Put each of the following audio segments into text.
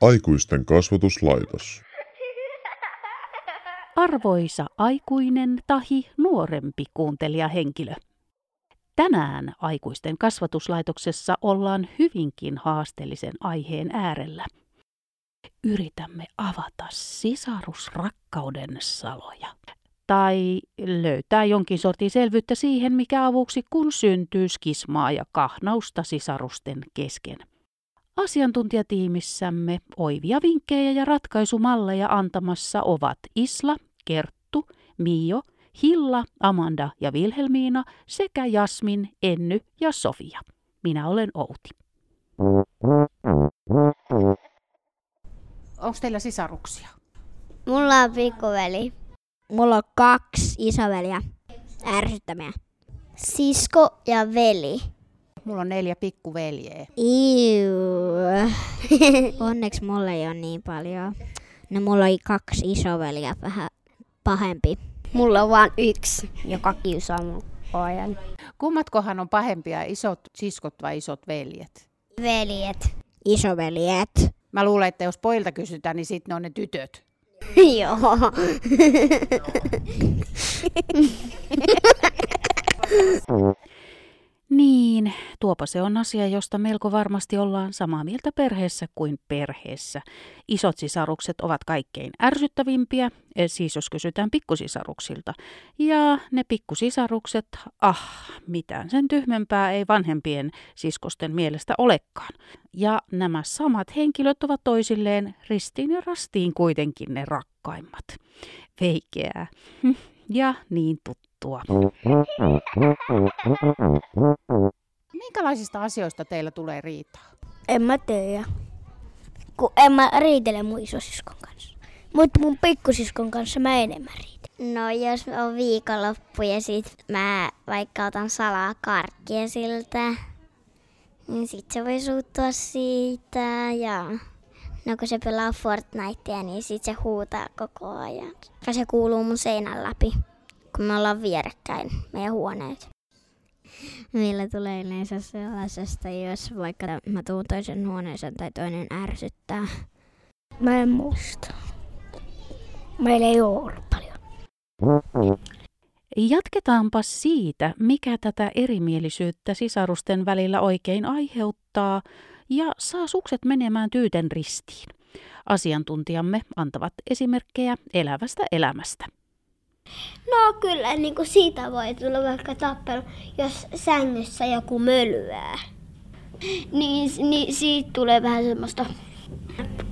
Aikuisten kasvatuslaitos. Arvoisa aikuinen tahi nuorempi kuuntelijahenkilö. Tänään aikuisten kasvatuslaitoksessa ollaan hyvinkin haasteellisen aiheen äärellä. Yritämme avata sisarusrakkauden saloja. Tai löytää jonkin sortin selvyyttä siihen, mikä avuksi kun syntyy skismaa ja kahnausta sisarusten kesken. Asiantuntijatiimissämme oivia vinkkejä ja ratkaisumalleja antamassa ovat Isla, Kerttu, Mio, Hilla, Amanda ja Vilhelmiina sekä Jasmin, Enny ja Sofia. Minä olen Outi. Onko teillä sisaruksia? Mulla on pikkuveli. Mulla on kaksi isoveliä. Ärsyttämiä. Sisko ja veli. Mulla on neljä pikkuveljeä. Iu. Onneksi mulla ei ole niin paljon. No mulla oli kaksi isoveliä vähän pahempi. Mulla on vain yksi, joka kiusaa mun pojan. Kummatkohan on pahempia, isot siskot vai isot veljet? Veljet. Isoveljet. Mä luulen, että jos poilta kysytään, niin sitten ne on ne tytöt. Joo. Tuopa se on asia, josta melko varmasti ollaan samaa mieltä perheessä kuin perheessä. Isot sisarukset ovat kaikkein ärsyttävimpiä, eh, siis jos kysytään pikkusisaruksilta. Ja ne pikkusisarukset, ah, mitään sen tyhmempää ei vanhempien siskosten mielestä olekaan. Ja nämä samat henkilöt ovat toisilleen ristiin ja rastiin kuitenkin ne rakkaimmat. Veikeää. Ja niin tuttu juttua. Minkälaisista asioista teillä tulee riitaa? En mä tiedä. Kun en mä riitele mun isosiskon kanssa. Mutta mun pikkusiskon kanssa mä enemmän riitelen. No jos on viikonloppu ja sit mä vaikka otan salaa karkkia siltä, niin sit se voi suuttua siitä ja No kun se pelaa Fortnitea, niin sit se huutaa koko ajan. Ja se kuuluu mun seinän läpi kun me ollaan vierekkäin meidän huoneet. Meillä tulee yleensä sellaisesta, jos vaikka mä tuun toisen huoneeseen tai toinen ärsyttää. Mä en muista. Meillä ei ole paljon. Jatketaanpa siitä, mikä tätä erimielisyyttä sisarusten välillä oikein aiheuttaa ja saa sukset menemään tyyten ristiin. Asiantuntijamme antavat esimerkkejä elävästä elämästä. No kyllä, niin kuin siitä voi tulla vaikka tappelu, jos sängyssä joku mölyää. Niin, niin siitä tulee vähän semmoista,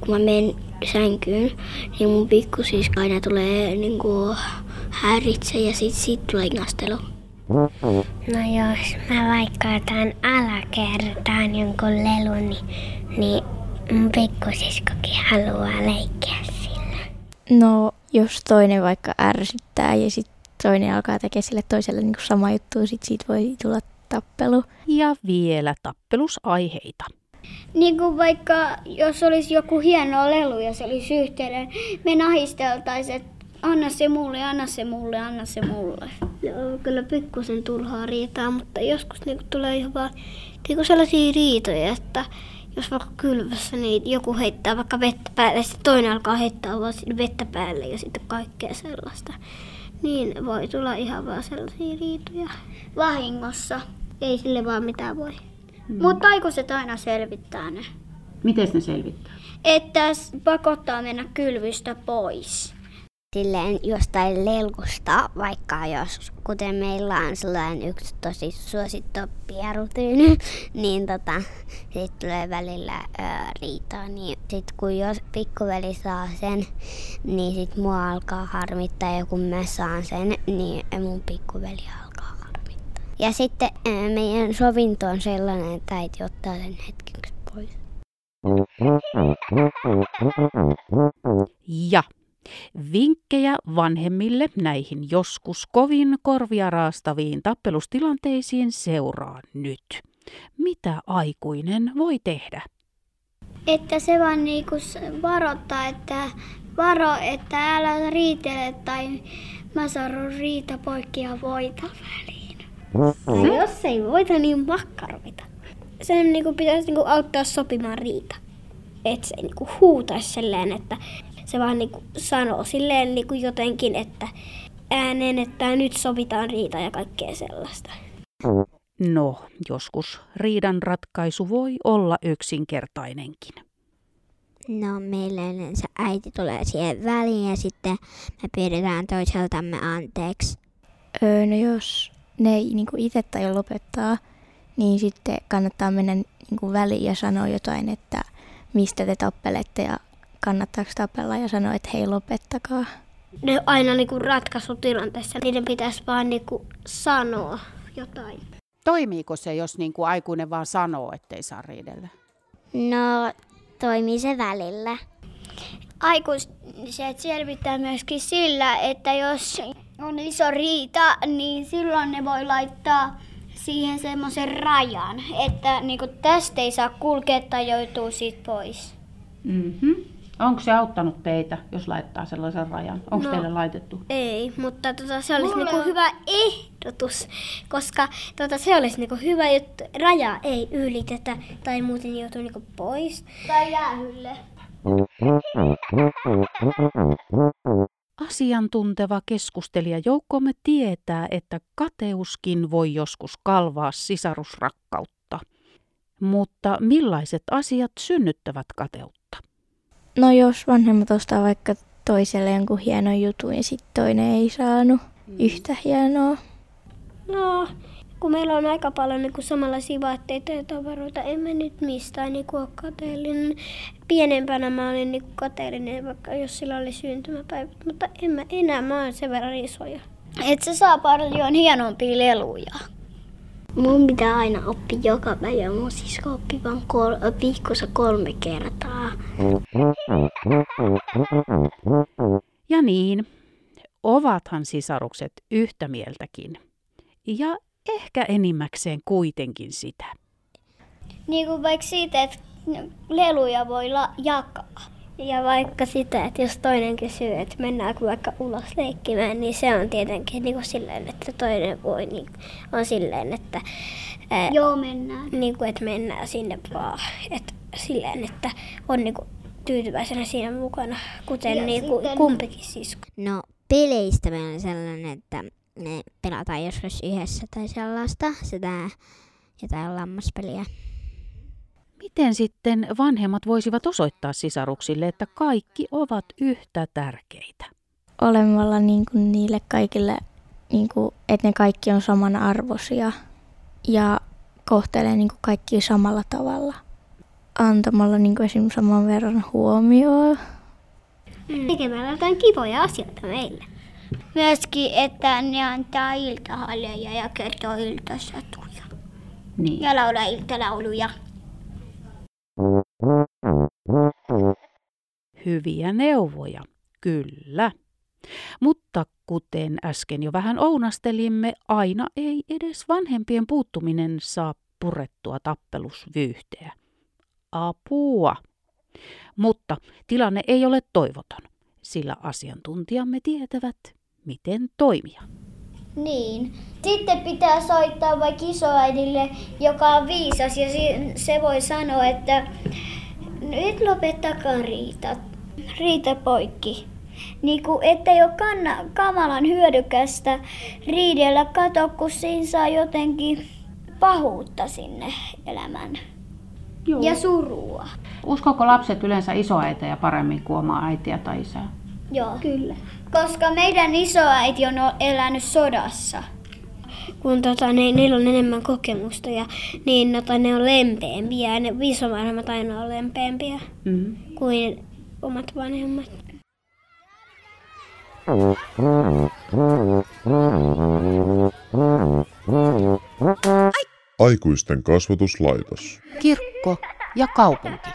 kun mä menen sänkyyn, niin mun pikkusiska aina tulee niin kuin häiritse ja sit siitä tulee inastelu. No jos mä vaikka otan alakertaan jonkun lelun, niin, niin mun pikkusiskokin haluaa leikkiä sillä. No jos toinen vaikka ärsyttää ja sitten toinen alkaa tekemään sille toiselle niin sama juttu, sit siitä voi tulla tappelu. Ja vielä tappelusaiheita. Niin kuin vaikka, jos olisi joku hieno lelu ja se olisi yhteinen, me nahisteltaisiin, että anna se mulle, anna se mulle, anna se mulle. Joo, kyllä pikkusen turhaa riitaa, mutta joskus niin tulee ihan vaan niin sellaisia riitoja, että jos vaikka kylvässä, niin joku heittää vaikka vettä päälle, ja sitten toinen alkaa heittää vaan vettä päälle ja sitten kaikkea sellaista. Niin voi tulla ihan vaan sellaisia riitoja vahingossa. Ei sille vaan mitään voi. Hmm. Mutta aikuiset aina selvittää ne. Miten ne selvittää? Että pakottaa mennä kylvystä pois silleen jostain lelkusta, vaikka jos, kuten meillä on sellainen yksi tosi suosittu pierutyyny, niin tota, sit tulee välillä ö, riitaa. Niin sit kun jos pikkuveli saa sen, niin sit mua alkaa harmittaa ja kun mä saan sen, niin mun pikkuveli alkaa harmittaa. Ja sitten ö, meidän sovinto on sellainen, että äiti ottaa sen hetkeksi pois. Ja Vinkkejä vanhemmille näihin joskus kovin korvia raastaviin tappelustilanteisiin seuraa nyt. Mitä aikuinen voi tehdä? Että se vaan niinku varoittaa, että varo, että älä riitele tai mä sanon riita poikki ja voita väliin. Ja jos ei voita, niin makkaroita. Sen niinku pitäisi niinku auttaa sopimaan riita. Että se ei niinku huutaisi silleen, että se vaan niinku sanoo silleen niinku jotenkin, että ääneen, että nyt sovitaan riita ja kaikkea sellaista. No, joskus riidan ratkaisu voi olla yksinkertainenkin. No meillä yleensä äiti tulee siihen väliin ja sitten me pyydetään toiseltamme anteeksi. Öö, no jos ne ei niin itse tai lopettaa, niin sitten kannattaa mennä niin kuin väliin ja sanoa jotain, että mistä te tappelette ja kannattaako tapella ja sanoa, että hei lopettakaa. Ne aina niinku ratkaisutilanteessa, niiden pitäisi vaan niinku sanoa jotain. Toimiiko se, jos niin kuin aikuinen vaan sanoo, ettei saa riidellä? No, toimii se välillä. Aikuiset selvittää myöskin sillä, että jos on iso riita, niin silloin ne voi laittaa siihen semmoisen rajan, että niinku tästä ei saa kulkea tai joutuu siitä pois. Mm-hmm. Onko se auttanut teitä, jos laittaa sellaisen rajan? Onko no, teille laitettu? Ei, mutta tota, se olisi niinku hyvä ehdotus, koska tota, se olisi niinku hyvä, että raja ei ylitetä tai muuten joutuu niinku pois. Tai jäähylle. Asiantunteva keskustelija joukkomme tietää, että kateuskin voi joskus kalvaa sisarusrakkautta. Mutta millaiset asiat synnyttävät kateutta? No jos vanhemmat ostaa vaikka toiselle jonkun hienon jutun ja sitten toinen ei saanut mm. yhtä hienoa. No, kun meillä on aika paljon niin kuin samanlaisia vaatteita ja tavaroita, en mä nyt mistään niin kuin ole kateellinen. Pienempänä mä olin niin kuin kateellinen, vaikka jos sillä oli syntymäpäivä, mutta en mä enää, mä oon sen verran isoja. Et se saa paljon hienompia leluja. Mun pitää aina oppia joka päivä. Mun sisko oppii vaan kol- viikossa kolme kertaa. Ja niin, ovathan sisarukset yhtä mieltäkin. Ja ehkä enimmäkseen kuitenkin sitä. Niin kuin vaikka siitä, että leluja voi la- jakaa. Ja vaikka sitä, että jos toinen kysyy, että mennäänkö vaikka ulos leikkimään, niin se on tietenkin niin kuin silleen, että toinen voi, niin, on silleen, että... Ää, Joo, mennään. Niin kuin, että mennään sinne vaan. Että silleen, että on niin kuin, tyytyväisenä siinä mukana, kuten niin kuin, sitten... kumpikin sisko. No peleistä meillä on sellainen, että ne pelataan joskus yhdessä tai sellaista, sitä jotain lammaspeliä. Miten sitten vanhemmat voisivat osoittaa sisaruksille, että kaikki ovat yhtä tärkeitä? Olemalla niin kuin niille kaikille, niin kuin, että ne kaikki on samanarvoisia ja kohtelee niin kuin kaikki samalla tavalla. Antamalla niin kuin esimerkiksi saman verran huomioon. Tekemällä jotain kivoja asioita meille. Myöskin, että ne antaa iltahalleja ja kertoo iltasatuja. Niin. Ja laulaa iltalauluja. Hyviä neuvoja, kyllä. Mutta kuten äsken jo vähän ounastelimme, aina ei edes vanhempien puuttuminen saa purettua tappelusvyyhteä. Apua! Mutta tilanne ei ole toivoton, sillä asiantuntijamme tietävät, miten toimia. Niin. Sitten pitää soittaa vaikka isoäidille, joka on viisas, ja se voi sanoa, että nyt lopettakaa riita. Riita poikki. Niin kuin, ettei ole kanna, kamalan hyödykästä riidellä kato, kun siinä saa jotenkin pahuutta sinne elämään. Joo. Ja surua. Uskoko lapset yleensä isoäitejä paremmin kuin omaa äitiä tai isää? Joo. Kyllä. Koska meidän isoäiti on elänyt sodassa. Kun tota, ne, niillä on enemmän kokemusta ja niin tota, ne on lempeämpiä ja ne isovanhemmat aina on lempeämpiä mm-hmm. kuin omat vanhemmat. Aikuisten kasvatuslaitos. Kirkko ja kaupunki.